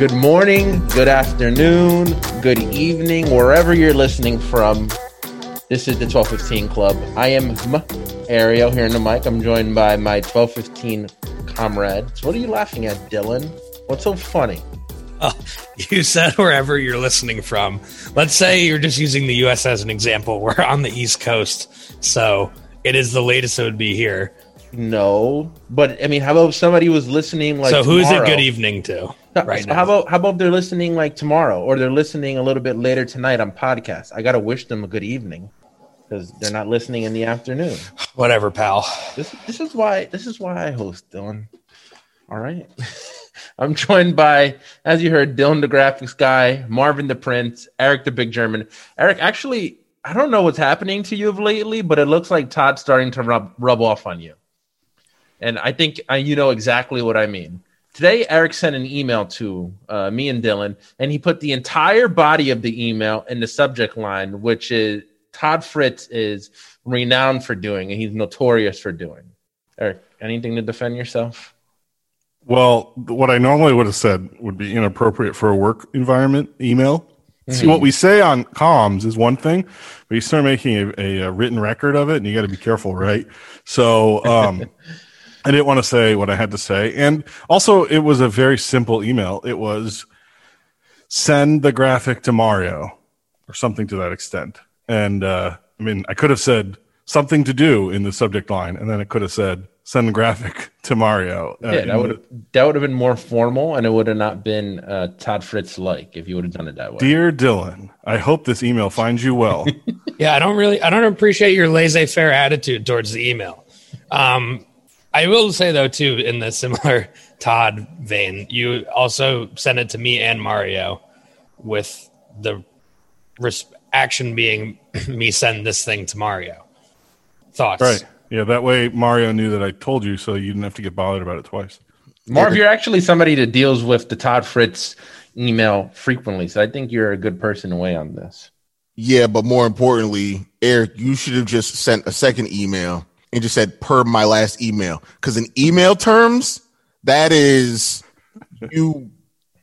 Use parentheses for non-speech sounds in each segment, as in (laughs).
Good morning, good afternoon, good evening, wherever you're listening from. This is the 1215 Club. I am M- Ariel here in the mic. I'm joined by my 1215 comrades. What are you laughing at, Dylan? What's so funny? (laughs) Oh, you said wherever you're listening from. Let's say you're just using the U.S. as an example. (laughs) We're on the East Coast, so it is the latest it would be here. No, but I mean, how about if somebody was listening like so who's it tomorrow? good evening to right So now? How about how about they're listening like tomorrow, or they're listening a little bit later tonight on podcast? I gotta wish them a good evening because they're not listening in the afternoon. (sighs) Whatever, pal. This this is why this is why I host Dylan. All right. (laughs) I'm joined by, as you heard, Dylan the graphics guy, Marvin the Prince, Eric the Big German. Eric, actually, I don't know what's happening to you of lately, but it looks like Todd's starting to rub rub off on you. And I think uh, you know exactly what I mean. Today, Eric sent an email to uh, me and Dylan, and he put the entire body of the email in the subject line, which is Todd Fritz is renowned for doing, and he's notorious for doing. Eric, anything to defend yourself? Well, what I normally would have said would be inappropriate for a work environment email. See, what we say on comms is one thing, but you start making a, a, a written record of it, and you got to be careful, right? So, um, (laughs) I didn't want to say what I had to say, and also it was a very simple email. It was send the graphic to Mario, or something to that extent. And uh, I mean, I could have said something to do in the subject line, and then it could have said send the graphic (laughs) to Mario. uh, Yeah, in that the- would that would have been more formal, and it would have not been uh, Todd Fritz like if you would have done it that way. Dear Dylan, I hope this email finds you well. (laughs) Yeah, I don't really, I don't appreciate your laissez-faire attitude towards the email. Um, I will say though, too, in the similar (laughs) Todd vein, you also sent it to me and Mario, with the res- action being (clears throat) me send this thing to Mario. Thoughts? right. Yeah, that way Mario knew that I told you, so you didn't have to get bothered about it twice. Marv, you're actually somebody that deals with the Todd Fritz email frequently, so I think you're a good person to weigh on this. Yeah, but more importantly, Eric, you should have just sent a second email and just said per my last email. Because in email terms, that is you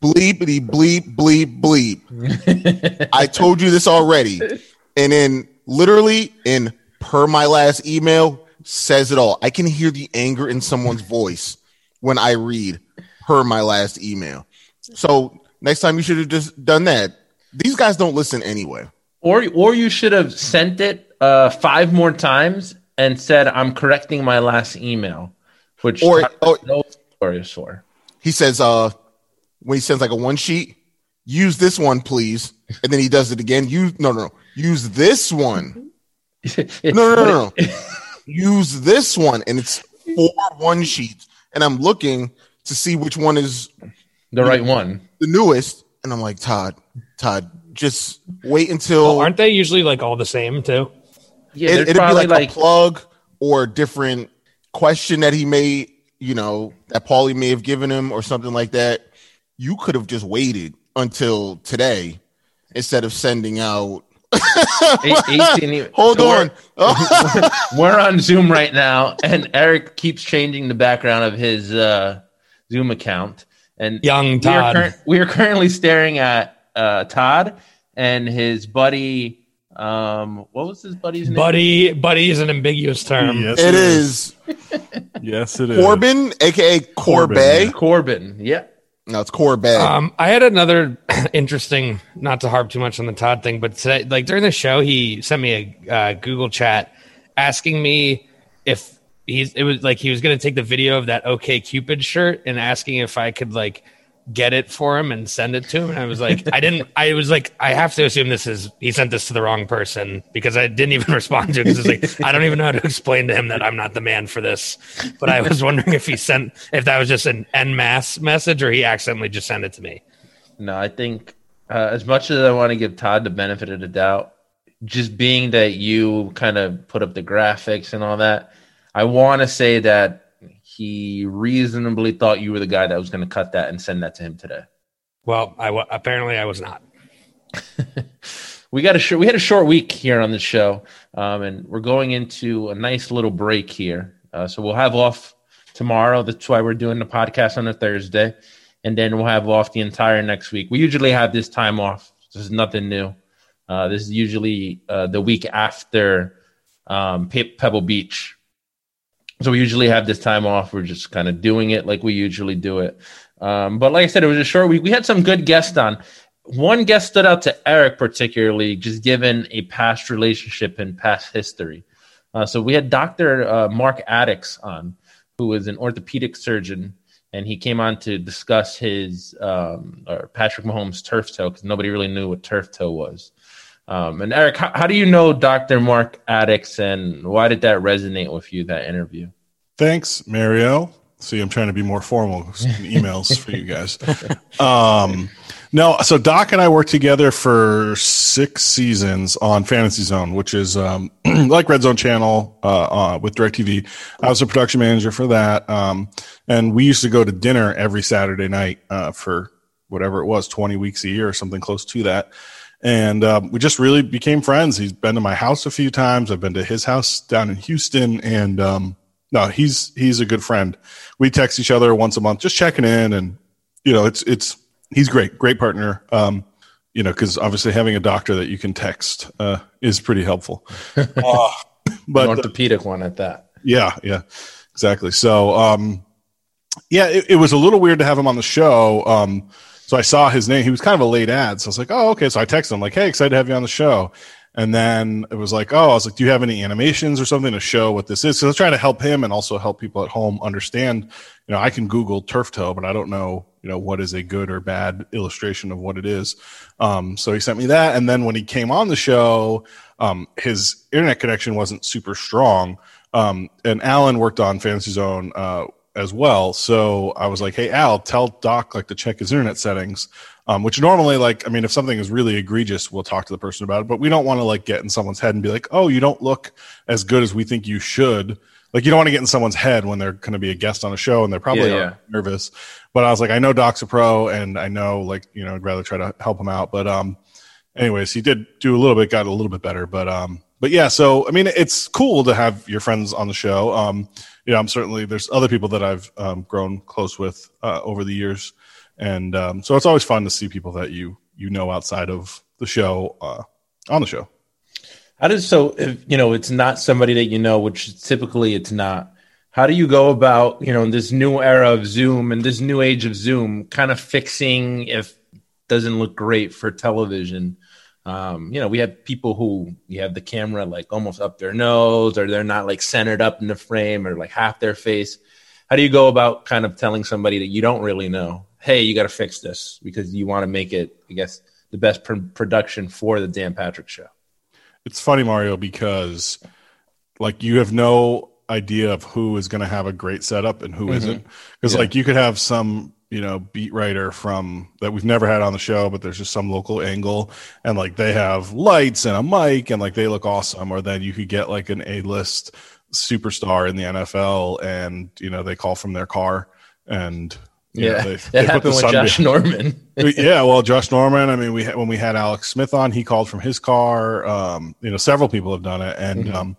bleepity bleep bleep bleep. I told you this already. And then literally in per my last email says it all. I can hear the anger in someone's voice when I read per my last email. So next time you should have just done that. These guys don't listen anyway. Or or you should have sent it uh, five more times and said, "I'm correcting my last email," which Or- Todd or- Fritz knows notorious for. he says uh when he sends like a one sheet use this one please and then he does it again use no no no use this one (laughs) no no no no, no. (laughs) use this one and it's four one sheets and i'm looking to see which one is The right one. the newest and i'm like todd todd just wait until Well, aren't they usually like all the same too? Yeah, it, it'd be like, like, a plug or a different question that he may, you know, that Paulie may have given him or something like that. You could have just waited until today instead of sending out. (laughs) 18 (laughs) Hold so on. We're, (laughs) we're on Zoom right now, and Eric keeps changing the background of his uh, Zoom account. And Young we are, Todd. cur- we are currently staring at uh, Todd and his buddy. Um, what was his buddy's name? Buddy, buddy is an ambiguous term. yes, it is (laughs) Yes, it is. Corbin, aka Corbin, Corbet. yeah. Corbin. Yeah. No, it's Corbet. Um, I had another (clears throat) interesting, not to harp too much on the Todd thing, but today, like during the show, he sent me a uh, Google chat asking me if he's. It was like he was going to take the video of that OK Cupid shirt and asking if I could like get it for him and send it to him. And I was like, I didn't. I was like, I have to assume this is he sent this to the wrong person because I didn't even (laughs) respond to it because it's like I don't even know how to explain to him that I'm not the man for this. But I was wondering if he sent if that was just an en masse message or he accidentally just sent it to me. No, I think uh, as much as I want to give Todd the benefit of the doubt, just being that you kind of put up the graphics and all that, I want to say that he reasonably thought you were the guy that was going to cut that and send that to him today. Well, I w- apparently I was not. (laughs) we got a sh- we had a short week here on the show, um, and we're going into a nice little break here. Uh, so we'll have off tomorrow. That's why we're doing the podcast on a Thursday, and then we'll have off the entire next week. We usually have this time off. This is nothing new. Uh, this is usually uh, the week after um, Pe- Pebble Beach. So we usually have this time off. We're just kind of doing it like we usually do it. Um, but like I said, it was a short week. We had some good guests on. One guest stood out to Eric particularly, just given a past relationship and past history. Uh, so we had Dr. Uh, Mark Adickes on, who is an orthopedic surgeon, and he came on to discuss his um, or Patrick Mahomes' turf toe because nobody really knew what turf toe was. Um, and Eric, how, how, do you know Dr. Mark Adickes, and why did that resonate with you? That interview. Thanks, Mario. See, I'm trying to be more formal in (laughs) emails for you guys. Um, no, so Doc and I worked together for six seasons on Fantasy Zone, which is um, (clears throat) like Red Zone Channel uh, uh, with DirecTV. I was a production manager for that, um, and we used to go to dinner every Saturday night uh, for whatever it was, 20 weeks a year or something close to that. And um, we just really became friends. He's been to my house a few times. I've been to his house down in Houston, and um, no, he's he's a good friend. We text each other once a month, just checking in, and you know, it's it's he's great, great partner. Um, you know, because obviously having a doctor that you can text uh, is pretty helpful. (laughs) Uh, but An orthopedic one at that. Yeah, yeah, exactly. So, um, yeah, it, it, was a little weird to have him on the show. Um, so I saw his name. He was kind of a late ad. So I was like, oh, okay. So I texted him like, hey, excited to have you on the show. And then it was like, oh, I was like, do you have any animations or something to show what this is? So I was trying to help him and also help people at home understand. You know, I can Google turf toe, but I don't know, you know, what is a good or bad illustration of what it is. Um, so he sent me that. And then when he came on the show, um, his internet connection wasn't super strong. Um, and Alan worked on Fantasy Zone uh, as well. So I was like, hey, Al, tell Doc like to check his internet settings um, which normally like i mean if something is really egregious we'll talk to the person about it but we don't want to like get in someone's head and be like oh you don't look as good as we think you should like you don't want to get in someone's head when they're going to be a guest on a show and they're probably yeah, yeah. nervous but i was like i know doc's a pro and i know like you know i'd rather try to help him out but um anyways he did do a little bit got a little bit better but um but yeah so i mean it's cool to have your friends on the show um know i'm certainly there's other people that i've um, grown close with uh, over the years and um, so it's always fun to see people that you you know outside of the show uh, on the show. How does so if you know it's not somebody that you know, which typically it's not. How do you go about you know in this new era of Zoom and this new age of Zoom, kind of fixing if doesn't look great for television? Um, you know, we have people who you have the camera like almost up their nose, or they're not like centered up in the frame, or like half their face. How do you go about kind of telling somebody that you don't really know hey, you got to fix this because you want to make it, I guess, the best pr- production for the Dan Patrick show. It's funny, Mario, because like you have no idea of who is going to have a great setup and who mm-hmm. not Because yeah. like you could have some you know beat writer from that we've never had on the show but there's just some local angle and like they have lights and a mic and like they look awesome or then you could get like an a-list superstar in the nfl and you know they call from their car and yeah, know, they, that they happened with Josh Norman. (laughs) yeah, well, Josh Norman. I mean, we when we had Alex Smith on, he called from his car. Um, you know, several people have done it, and mm-hmm. um,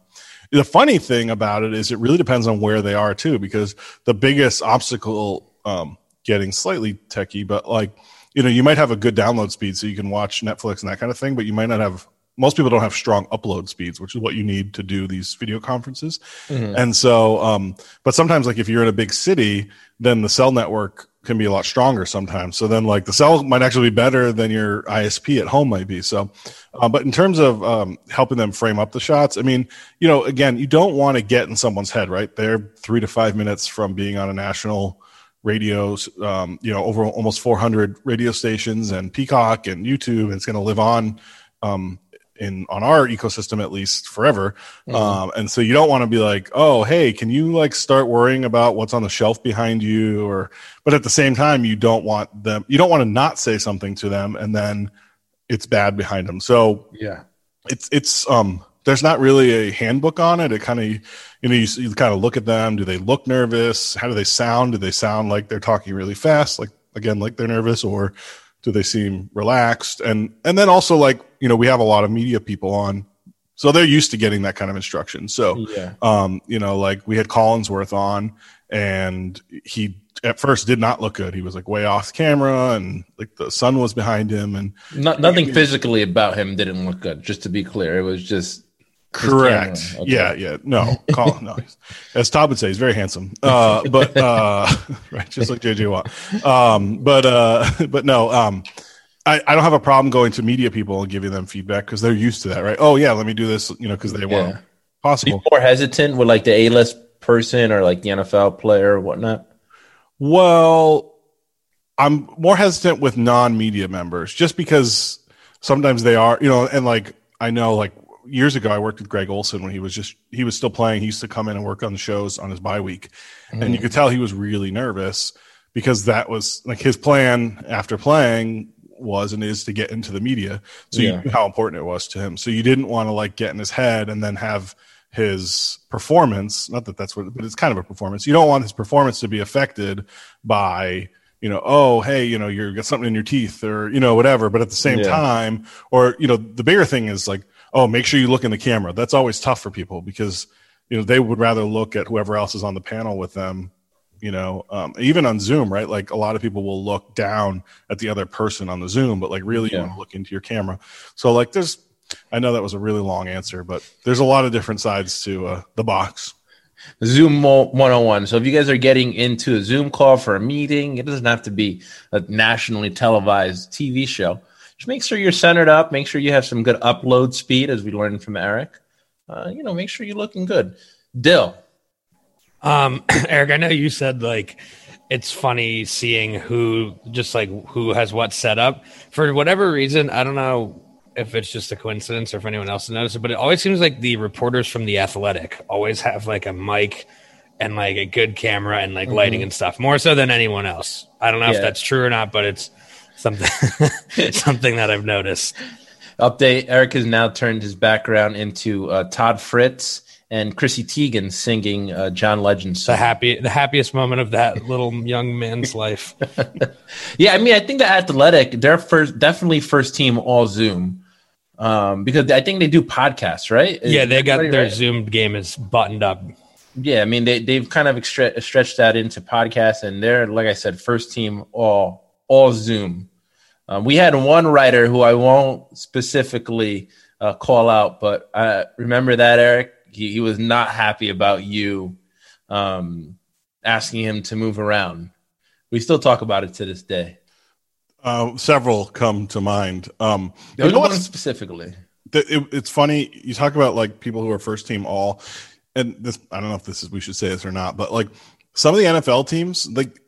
the funny thing about it is, it really depends on where they are too, because the biggest obstacle, um, getting slightly techie, but like you know, you might have a good download speed, so you can watch Netflix and that kind of thing, but you might not have most people don't have strong upload speeds, which is what you need to do these video conferences. Mm-hmm. And so, um, but sometimes, like if you're in a big city, then the cell network can be a lot stronger sometimes. So then, like the cell might actually be better than your ISP at home might be. So, uh, but in terms of um, helping them frame up the shots, I mean, you know, again, you don't want to get in someone's head, right? They're three to five minutes from being on a national radios, um, you know, over almost 400 radio stations and Peacock and YouTube. And it's going to live on. Um, in on our ecosystem at least forever. Um, and so you don't want to be like, oh, hey, can you like start worrying about what's on the shelf behind you? Or, but at the same time, you don't want them, you don't want to not say something to them and then it's bad behind them. So Yeah. it's it's um there's not really a handbook on it. It kind of you know you, you kind of look at them. Do they look nervous? How do they sound? Do they sound like they're talking really fast? Like again, like they're nervous, or do they seem relaxed? And and then also like you know we have a lot of media people on, so they're used to getting that kind of instruction. So Yeah. um you know like we had Collinsworth on, and he at first did not look good. He was like way off camera, and like the sun was behind him, and Not, nothing physically about him didn't look good. Just to be clear, it was just Correct. Okay. Yeah, yeah. No, Colin, no. (laughs) As Todd would say, he's very handsome. Uh, but uh, (laughs) right, just like JJ Watt. Um, but uh, but no, um, I, I don't have a problem going to media people and giving them feedback because they're used to that, right? Oh yeah, let me do this, you know, because they want Yeah. Possible. more hesitant with like the A list person or like the NFL player or whatnot. Well, I'm more hesitant with non-media members just because sometimes they are, you know, and like I know like years ago I worked with Greg Olsen when he was just he was still playing. He used to come in and work on the shows on his bye week. And you mm. could tell he was really nervous because that was like his plan after playing was and is to get into the media. So Yeah. you knew how important it was to him. So you didn't want to like get in his head and then have his performance, not that that's what, but it's kind of a performance. You don't want his performance to be affected by, you know, oh, hey, you know, you've got something in your teeth or, you know, whatever. But at the same Yeah. time, or, you know, the bigger thing is like, oh, make sure you look in the camera. That's always tough for people because, you know, they would rather look at whoever else is on the panel with them you know um, even on zoom right like a lot of people will look down at the other person on the zoom but like really you want to look into your camera so like there's i know that was a really long answer but there's a lot of different sides to uh, the box Zoom mo- 101. So if you guys are getting into a Zoom call for a meeting, it doesn't have to be a nationally televised TV show. Just make sure you're centered up. Make sure you have some good upload speed, as we learned from Eric. Uh, you know, make sure you're looking good. Dill, Um, (clears throat) Eric, I know you said like it's funny seeing who just like who has what set up. For whatever reason, I don't know if it's just a coincidence or if anyone else has noticed it, but it always seems like the reporters from the Athletic always have like a mic and like a good camera and like lighting and stuff more so than anyone else. I don't know Yeah. if that's true or not, but it's something (laughs) something that I've noticed. update. Eric has now turned his background into uh, Todd Fritz and Chrissy Teigen singing uh, John Legend's The happy the happiest moment of that little young man's life. (laughs) Yeah, I mean, I think the Athletic, they're first, definitely first team all Zoom. Um, because I think they do podcasts, right? Is Yeah, they got their right? Zoom game is buttoned up. Yeah, I mean they they've kind of extre- stretched that into podcasts, and they're like I said, first team all all Zoom. Um, we had one writer who I won't specifically uh, call out, but I remember that Eric. He, he was not happy about you um, asking him to move around. We still talk about it to this day. uh, several come to mind um, you know one specifically. th- it, it's funny you talk about like people who are first team all and this i don't know if this is we should say this or not but like some of the nfl teams like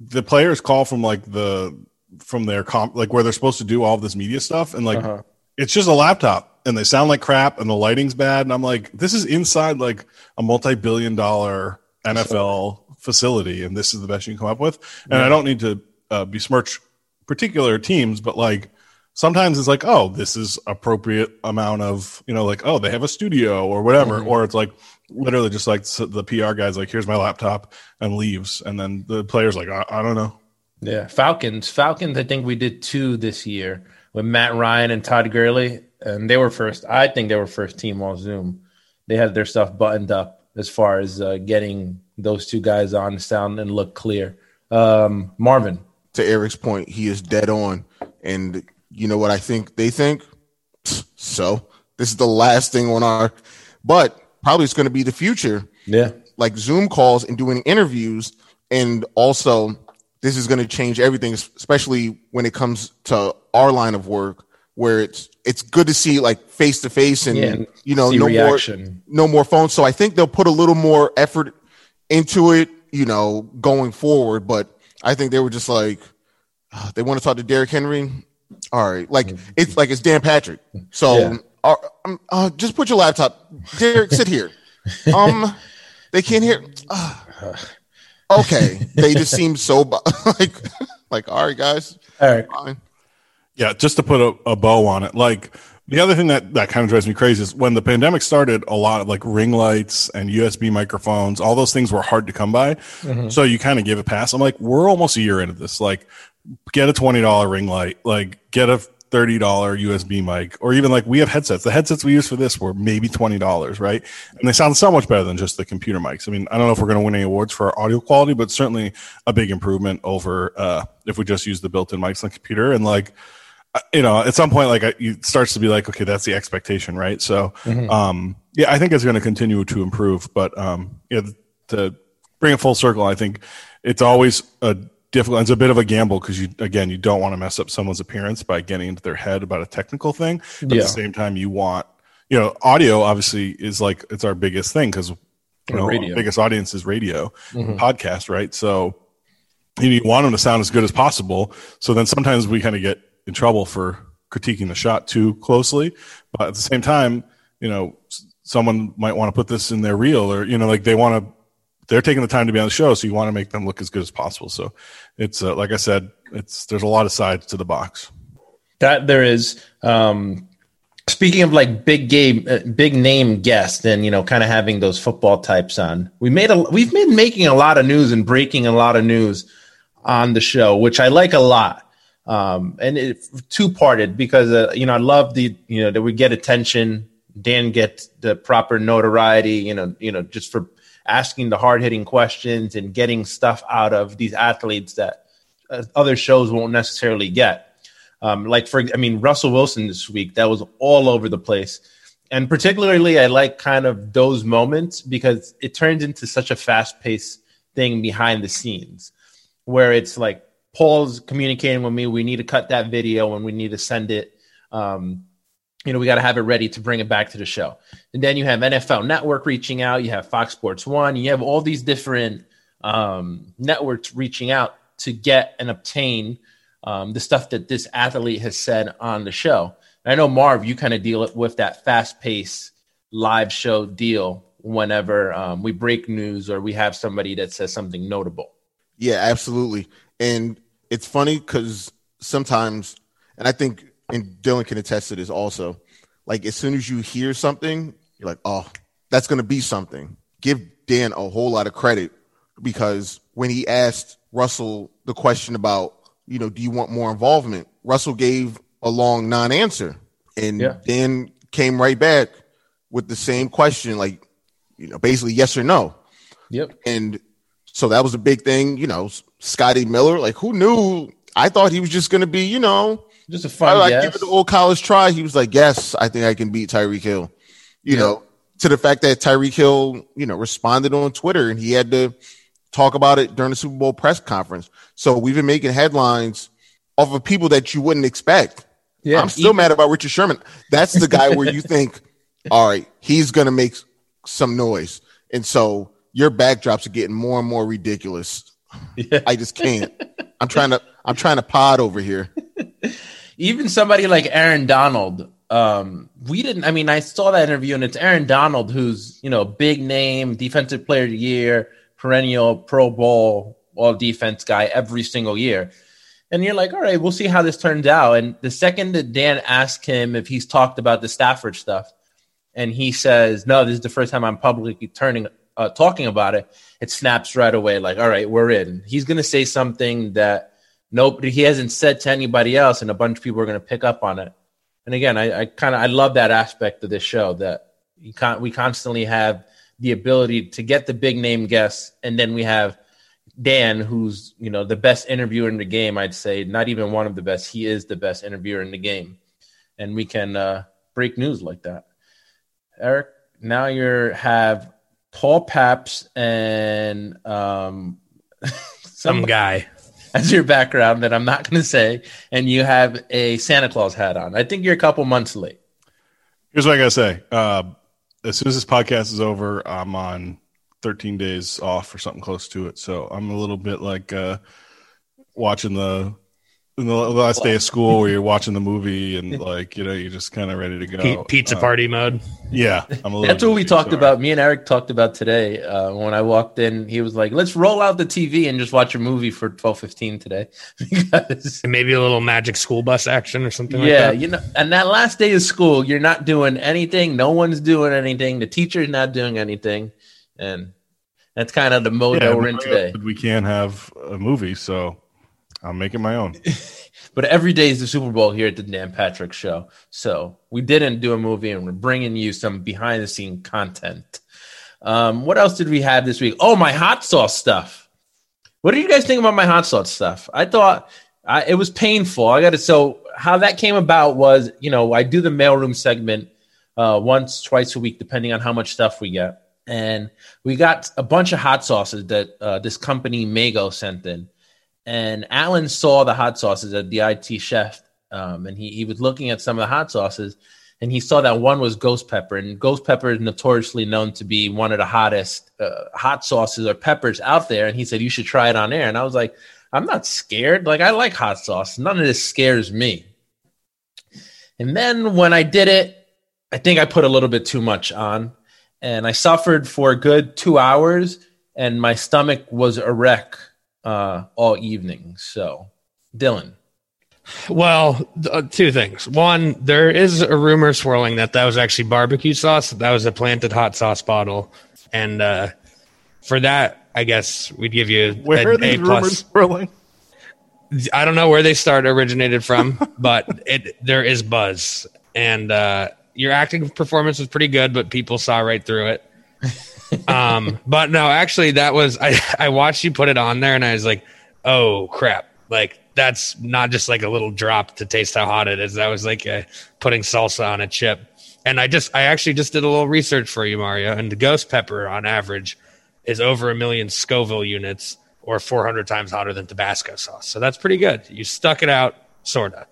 the players call from like the from their comp like where they're supposed to do all this media stuff and like Uh-huh. it's just a laptop and they sound like crap and the lighting's bad and i'm like this is inside like a multi-billion dollar nfl facility and this is the best you can come up with and i don't need to uh, besmirch particular teams but like sometimes it's like oh this is appropriate amount of you know like oh they have a studio or whatever Mm-hmm. or it's like literally just like s- the pr guy's like here's my laptop and leaves and then the player's like i, I don't know Yeah, Falcons. Falcons. I think we did two this year with Matt Ryan and Todd Gurley, and they were first. I think they were first team on Zoom. They had their stuff buttoned up as far as uh, getting those two guys on sound and look clear. Um, Marvin. to Eric's point, he is dead on. And you know what I think they think? So this is the last thing on our, but probably it's going to be the future, Yeah. like Zoom calls and doing interviews. And also, this is going to change everything, especially when it comes to our line of work, where it's it's good to see like face to face and Yeah, you know no reaction. more no more phones. So I think they'll put a little more effort into it, you know, going forward. But I think they were just like, "Ah, they want to talk to Derrick Henry. All right, like it's like it's Dan Patrick. So Yeah. Are, um, uh, just put your laptop. Derrick, sit here. Um, they can't hear. Uh, okay, they just seem so bu- (laughs) like, like all right, guys. Eric, Fine. Yeah, just to put a, a bow on it, like the other thing that that kind of drives me crazy is when the pandemic started, a lot of like ring lights and USB microphones, all those things were hard to come by. So you kind of give a pass. I'm like, we're almost a year into this. Like, get a twenty dollar ring light, like get a thirty dollar USB mic, or even like we have headsets. The headsets we use for this were maybe twenty dollars, right? And they sound so much better than just the computer mics. I mean, I don't know if we're going to win any awards for our audio quality, but certainly a big improvement over uh, if we just use the built in mics on the computer and like uh, you know, at some point, like it starts to be like, okay, that's the expectation, right? So, um, yeah, I think it's going to continue to improve, but um, yeah, to bring it full circle, I think it's always a difficult. It's a bit of a gamble because you, again, you don't want to mess up someone's appearance by getting into their head about a technical thing. But at the same time, you want, you know, audio obviously is like it's our biggest thing because you know, our biggest audience is radio, mm-hmm. podcast, right? So you, want them to sound as good as possible. So then sometimes we kind of get in trouble for critiquing the shot too closely. But at the same time, you know, someone might want to put this in their reel or, you know, like they want to, they're taking the time to be on the show. So you want to make them look as good as possible. So it's, uh, like I said, it's, there's a lot of sides to the box. that there is. Um, speaking of like big game, uh, big name guests, and you know, kind of having those football types on. We made a, we've been making a lot of news and breaking a lot of news on the show, which I like a lot. Um, and it two parted because uh, you know I love the you know that we get attention. Dan gets the proper notoriety, you know, you know, just for asking the hard hitting questions and getting stuff out of these athletes that uh, other shows won't necessarily get. Um, like for, I mean, Russell Wilson this week, that was all over the place. And particularly, I like kind of those moments because it turns into such a fast paced thing behind the scenes where it's like Paul's communicating with me. We need to cut that video and we need to send it. Um, you know, we got to have it ready to bring it back to the show. And then you have NFL Network reaching out. You have Fox Sports One. You have all these different um, networks reaching out to get and obtain um, the stuff that this athlete has said on the show. And I know Marv, you kind of deal with that fast paced live show deal whenever um, we break news or we have somebody that says something notable. Yeah, absolutely. And it's funny because sometimes, and I think, and Dylan can attest to this also, like as soon as you hear something, you're like, oh, that's going to be something. Give Dan a whole lot of credit because when he asked Russell the question about, you know, do you want more involvement? Russell gave a long non answer. And Yeah. Dan came right back with the same question, like, you know, basically yes or no. Yep. And so that was a big thing, you know, Scotty Miller, like who knew? I thought he was just going to be, you know, Just a I fun like guess. give it the old college try. He was like, yes, I think I can beat Tyreek Hill, you know, to the fact that Tyreek Hill, you know, responded on Twitter and he had to talk about it during the Super Bowl press conference. So we've been making headlines off of people that you wouldn't expect. Yeah. I'm still mad about Richard Sherman. That's the guy where you (laughs) think, all right, he's going to make some noise. And so your backdrops are getting more and more ridiculous. I just can't. (laughs) I'm trying to I'm trying to pod over here. Even somebody like Aaron Donald, um, we didn't. I mean, I saw that interview, and it's Aaron Donald, who's you know big name, defensive player of the year, perennial Pro Bowl all defense guy every single year. And you're like, all right, we'll see how this turns out. And the second that Dan asked him if he's talked about the Stafford stuff, and he says, no, this is the first time I'm publicly turning uh, talking about it, it snaps right away. Like, all right, we're in. He's going to say something that nobody he hasn't said to anybody else, and a bunch of people are going to pick up on it. And again, I, I kind of I love that aspect of this show that you con- we constantly have the ability to get the big name guests, and then we have Dan, who's you know the best interviewer in the game. I'd say not even one of the best. He is the best interviewer in the game, and we can uh, break news like that. Eric, now you have Paul Pabst and um, (laughs) Some guy. As your background that I'm not going to say, and you have a Santa Claus hat on. I think you're a couple months late. Here's what I gotta say. Uh, as soon as this podcast is over, I'm on 13 days off or something close to it. So I'm a little bit like uh, watching the in the last day of school where (laughs) you're watching the movie and like you know you're just kind of ready to go. Pizza Uh, party mode. yeah, I'm a little That's what we talked sorry. about. Me and Eric talked about today. Uh, when I walked in, he was like, "Let's roll out the TV and just watch a movie for twelve fifteen today." (laughs) because And maybe a little magic school bus action or something yeah, like that. you know, and that last day of school, you're not doing anything. No one's doing anything. The teacher's not doing anything, and that's kind of the mode Yeah, that we're in today. We can't have a movie, so I'm making my own. (laughs) But every day is the Super Bowl here at the Dan Patrick Show. So we didn't do a movie, and we're bringing you some behind the scene content. Um, what else did we have this week? Oh, my hot sauce stuff. What do you guys think about my hot sauce stuff? I thought I, it was painful. I got to. So how that came about was, you know, I do the mailroom segment uh, once, twice a week, depending on how much stuff we get. And we got a bunch of hot sauces that uh, this company Mago sent in and Alan saw the hot sauces at the IT chef, um, and he, he was looking at some of the hot sauces, and he saw that one was ghost pepper, and ghost pepper is notoriously known to be one of the hottest uh, hot sauces or peppers out there. And he said you should try it on air, and I was like, I'm not scared. Like I like hot sauce. None of this scares me. And then when I did it, I think I put a little bit too much on, and I suffered for a good two hours, and my stomach was a wreck uh, all evening. So, Dylan, Well, th- uh, two things. One, there is a rumor swirling that that was actually barbecue sauce. That was a planted hot sauce bottle, and uh, for that, I guess we'd give you Where an are A these plus. rumors swirling? I don't know where they start originated from, (laughs) but it there is buzz, and uh, your acting performance was pretty good, but people saw right through it. Um, but no, actually, that was I. I watched you put it on there, and I was like, "Oh crap!" Like that's not just like a little drop to taste how hot it is. That was like uh putting salsa on a chip. And I just, I actually just did a little research for you, Mario. And the ghost pepper, on average, is over a million Scoville units, or 400 times hotter than Tabasco sauce. So that's pretty good. You stuck it out, sorta.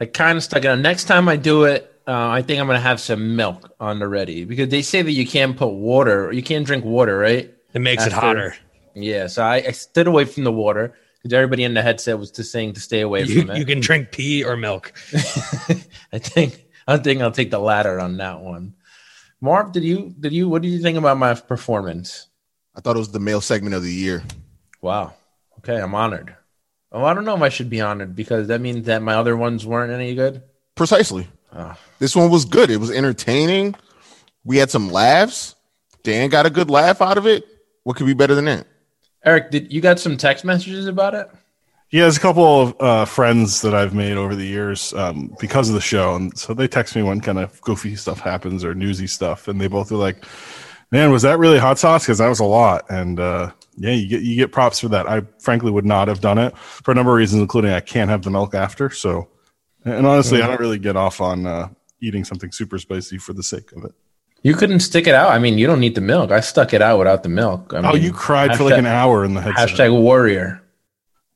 I kind of stuck it on. Next time I do it, uh, I think I'm going to have some milk on the ready because they say that you can't put water, you can't drink water, right? It makes it hotter. Yeah. So I, I stood away from the water because everybody in the headset was just saying to stay away You, from it. you can drink pee or milk. (laughs) I think I think I'll take the latter on that one. Marv, did you did you what did you think about my performance? I thought it was the male segment of the year. Wow. Okay, I'm honored. Oh, I don't know if I should be honored because that means that my other ones weren't any good. Precisely. This one was good. It was entertaining. We had some laughs. Dan got a good laugh out of it. What could be better than that? Eric, did you got some text messages about it? Yeah, there's a couple of uh, friends that I've made over the years um, because of the show, and so they text me when kind of goofy stuff happens or newsy stuff, and they both are like, "Man, was that really hot sauce? Because that was a lot." And uh, yeah, you get you get props for that. I frankly would not have done it for a number of reasons, including I can't have the milk after. So, and honestly, I don't really get off on uh, eating something super spicy for the sake of it. You couldn't stick it out. I mean, you don't need the milk. I stuck it out without the milk. I Oh, mean, you cried for like an hour in the headset. Hashtag warrior.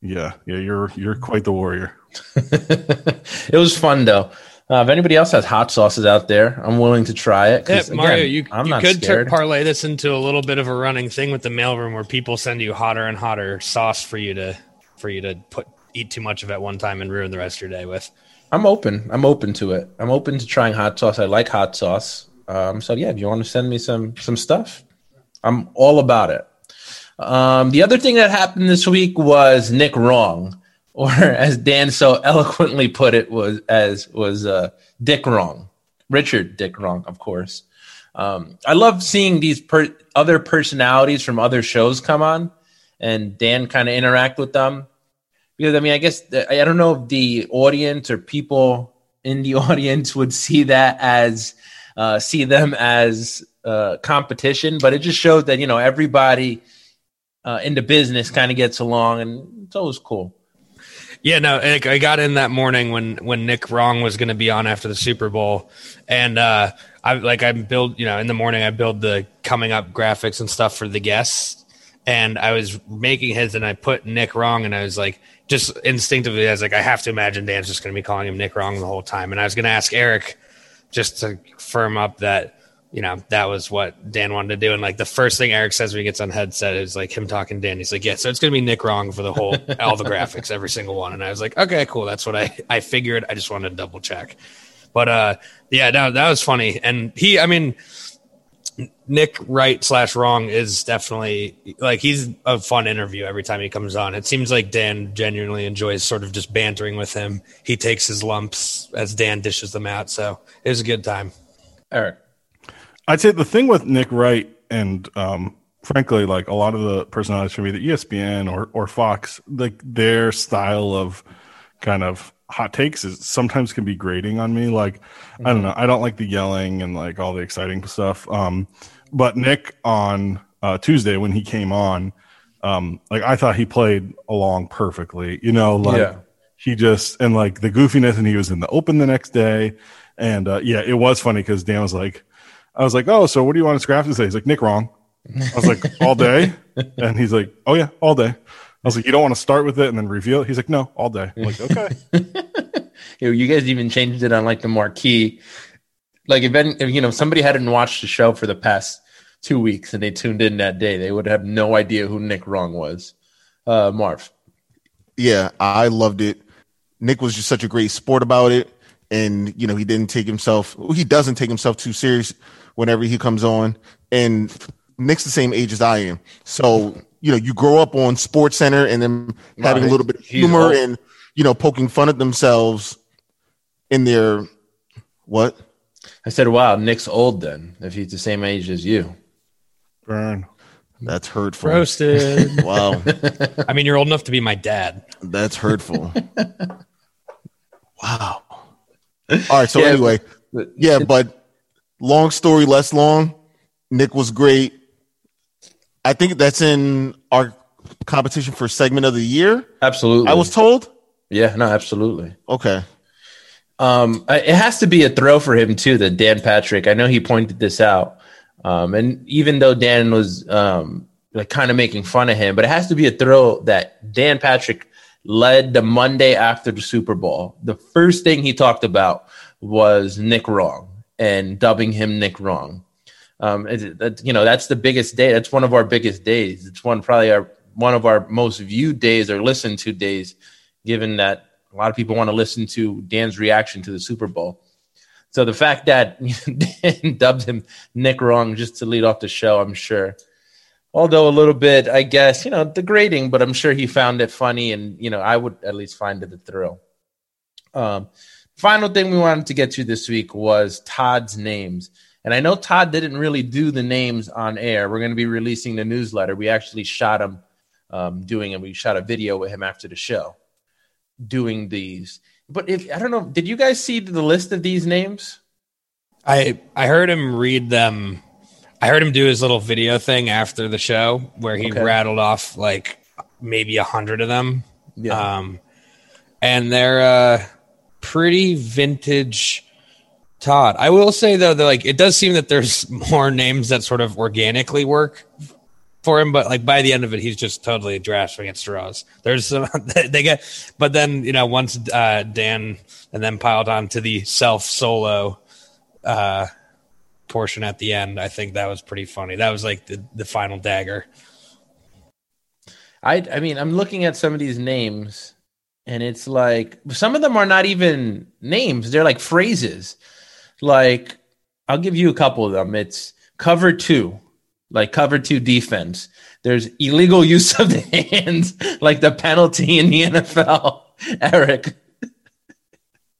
Yeah, yeah, you're you're quite the warrior. (laughs) it was fun though. Uh, if anybody else has hot sauces out there, I'm willing to try it. Yeah, 'cause, Mario, you, I'm you not could tur- parlay this into a little bit of a running thing with the mailroom where people send you hotter and hotter sauce for you to for you to put eat too much of at one time and ruin the rest of your day with. I'm open. I'm open to it. I'm open to trying hot sauce. I like hot sauce. Um, so yeah, if you want to send me some some stuff, I'm all about it. Um, the other thing that happened this week was Nick wrong, (laughs) or as Dan so eloquently put it, was as was uh, Dick wrong, Richard Dick wrong, of course. Um, I love seeing these per- other personalities from other shows come on, and Dan kind of interact with them because I mean, I guess I don't know if the audience or people in the (laughs) audience would see that as uh, see them as uh, competition, but it just shows that you know everybody uh, in the business kind of gets along, and it's always cool. Yeah, no, I I got in that morning when when Nick Wrong was going to be on after the Super Bowl, and uh, I like I build you know in the morning I build the coming up graphics and stuff for the guests, and I was making his and I put Nick Wrong, and I was like just instinctively I was like I have to imagine Dan's just going to be calling him Nick Wrong the whole time, and I was going to ask Eric just to firm up that you know, that was what Dan wanted to do. And like the first thing Eric says when he gets on headset is like him talking to Dan. He's like, yeah, so it's going to be Nick wrong for the whole, (laughs) all the graphics, every single one. And I was like, okay, cool. That's what I, I figured. I just wanted to double check. But uh, yeah, that, that was funny. And he, I mean, Nick right slash wrong is definitely like he's a fun interview every time he comes on. It seems like Dan genuinely enjoys sort of just bantering with him. He takes his lumps as Dan dishes them out. So it was a good time. Eric. I'd say the thing with Nick Wright and um, frankly, like a lot of the personalities from either ESPN or or Fox, like their style of kind of hot takes is sometimes can be grating on me. Like mm-hmm. I don't know, I don't like the yelling and like all the exciting stuff. Um, but Nick on uh, Tuesday when he came on, um, like I thought he played along perfectly. You know, like yeah. he just and like the goofiness, and he was in the open the next day. And uh, yeah, it was funny because Dan was like, I was like, oh, so what do you want to scrap to say? He's like, Nick wrong. I was like, all day? (laughs) And he's like, oh, yeah, all day. I was like, you don't want to start with it and then reveal it? He's like, no, all day. I'm like, (laughs) okay. you guys even changed it on like the marquee. Like if, any, if you know somebody hadn't watched the show for the past two weeks and they tuned in that day, they would have no idea who Nick Wrong was. Uh, Marv. Yeah, I loved it. Nick was just such a great sport about it, and you know he didn't take himself. He doesn't take himself too serious whenever he comes on. And Nick's the same age as I am, so you know you grow up on Sports Center and then having a little bit of humor and you know poking fun at themselves in their what? I said, "Wow, Nick's old then. If he's the same age as you." Burn. That's hurtful. Roasted. (laughs) wow. I mean, you're old enough to be my dad. That's hurtful. (laughs) wow. All right. So yeah, anyway, yeah, but long story less long. Nick was great. I think that's in our competition for segment of the year. Absolutely. I was told. Yeah, no, absolutely. Okay. Um, it has to be a throw for him too. That Dan Patrick. I know he pointed this out, um, and even though Dan was um, like kind of making fun of him, but it has to be a throw that Dan Patrick led the Monday after the Super Bowl. The first thing he talked about was Nick Wrong and dubbing him Nick Wrong. Um, it, you know, that's the biggest day. That's one of our biggest days. It's one probably our one of our most viewed days or listened to days, given that a lot of people want to listen to Dan's reaction to the Super Bowl. So the fact that (laughs) Dan dubbed him Nick Wrong just to lead off the show, I'm sure, although a little bit, I guess, you know, degrading, but I'm sure he found it funny, and you know, I would at least find it a thrill. Um, Final thing we wanted to get to this week was Todd's names. And I know Todd didn't really do the names on air. We're going to be releasing the newsletter. We actually shot him um, doing it. We shot a video with him after the show doing these. But if I don't know, did you guys see the list of these names? I I heard him read them. I heard him do his little video thing after the show where he okay. rattled off like maybe a hundred of them. Yeah. Um, and they're uh, pretty vintage Todd. I will say though that like it does seem that there's (laughs) more names that sort of organically work for him, but like by the end of it, he's just totally grasping at straws. There's some (laughs) they get, but then you know once uh, Dan and then piled on to the self solo uh, portion at the end, I think that was pretty funny. That was like the the final dagger. I I mean I'm looking at some of these names and it's like some of them are not even names they're like phrases like i'll give you a couple of them. It's cover two like cover two defense. There's illegal use of (laughs) the hands like the penalty in the nfl (laughs) eric.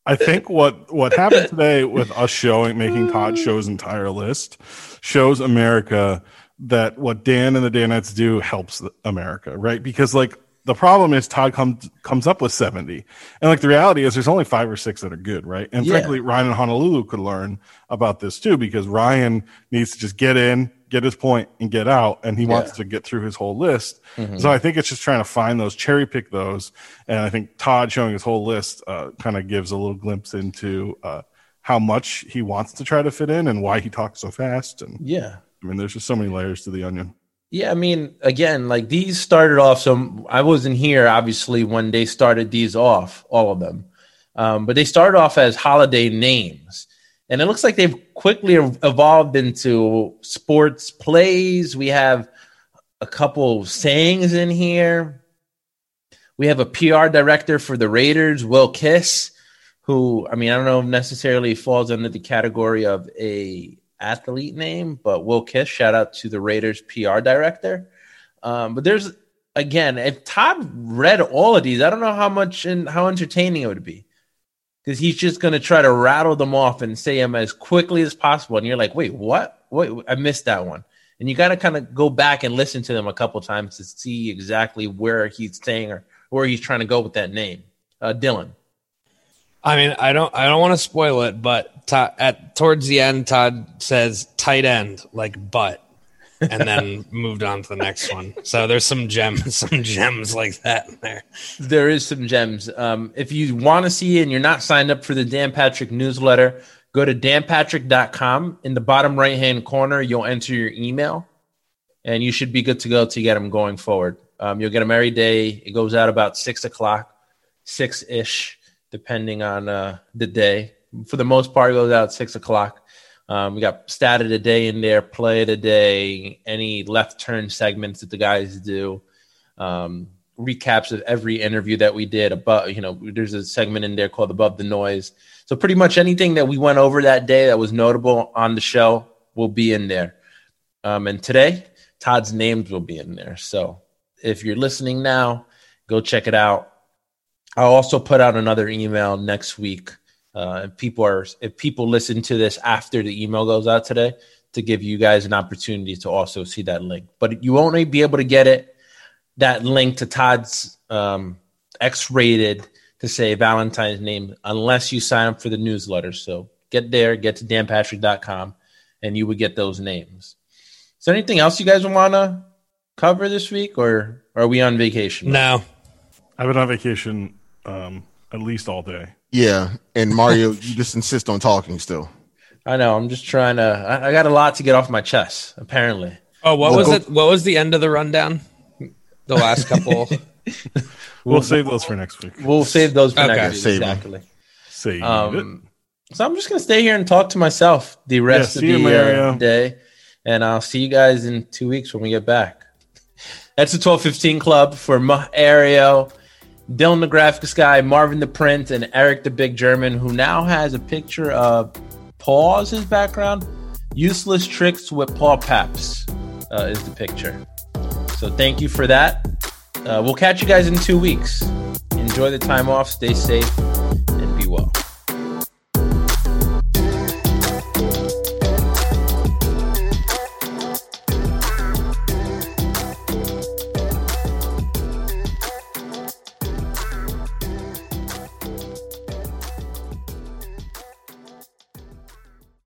I think what what happened today with us showing making Todd show's entire list shows America that what Dan and the Danettes do helps America, right? Because like the problem is Todd comes comes up with 70. And like the reality is there's only five or six that are good, right? And yeah. frankly, Ryan in Honolulu could learn about this too, because Ryan needs to just get in, get his point, and get out. And he yeah. wants to get through his whole list. Mm-hmm. So I think it's just trying to find those, cherry pick those. And I think Todd showing his whole list uh, kind of gives a little glimpse into uh, how much he wants to try to fit in and why he talks so fast. And yeah. I mean, there's just so many layers to the onion. Yeah, I mean, again, like these started off. So I wasn't here, obviously, when they started these off, all of them. Um, but they started off as holiday names. and it looks like they've quickly evolved into sports plays. We have a couple sayings in here. We have a PR director for the Raiders, Will Kiss, who I mean I don't know if necessarily falls under the category of a athlete name, but Will Kiss, shout out to the Raiders PR director. Um, but there's again, if Todd read all of these, I don't know how much and how entertaining it would be. Because he's just going to try to rattle them off and say them as quickly as possible. And you're like, wait, what? Wait, I missed that one. And you got to kind of go back and listen to them a couple times to see exactly where he's saying or where he's trying to go with that name. Uh, Dylan. I mean, I don't, I don't want to spoil it, but at towards the end, Todd says tight end, like butt, and then (laughs) moved on to the next one. So there's some gems, (laughs) some gems like that in there. There is some gems. Um, if you want to see it and you're not signed up for the Dan Patrick newsletter, go to danpatrick.com. In the bottom right hand corner, you'll enter your email, and you should be good to go to get them going forward. Um, you'll get them every day. It goes out about six o'clock, six ish depending on uh, the day. For the most part, it goes out six o'clock. Um, we got stat of the day in there, play of the day, any left turn segments that the guys do, um, recaps of every interview that we did. Above, you know, there's a segment in there called "Above the Noise." So pretty much anything that we went over that day that was notable on the show will be in there. Um, and today, Todd's names will be in there. So if you're listening now, go check it out. I'll also put out another email next week. Uh, if people are if people listen to this after the email goes out today, to give you guys an opportunity to also see that link. But you won't be able to get it that link to Todd's um, X-rated to say Valentine's name unless you sign up for the newsletter. So get there, get to danpatrick.com, and you would get those names. Is there anything else you guys want to cover this week, or are we on vacation? No, I've been on vacation um, at least all day. Yeah, and Mario, (laughs) you just insist on talking still. I know. I'm just trying to. I, I got a lot to get off my chest. Apparently. Oh, what was it? What was the end of the rundown? The last couple. we'll, (laughs) we'll, save those for next week. We'll save those for okay. next week. Save exactly. Save um, it. So I'm just gonna stay here and talk to myself the rest yeah, of the uh, day, and I'll see you guys in two weeks when we get back. That's the 1215 Club for Mario Dylan the graphics guy, Marvin the print, and Eric the big German, who now has a picture of Paul as his background. Useless tricks with Paul Pabst uh, is the picture. So thank you for that. Uh, we'll catch you guys in two weeks. Enjoy the time off. Stay safe.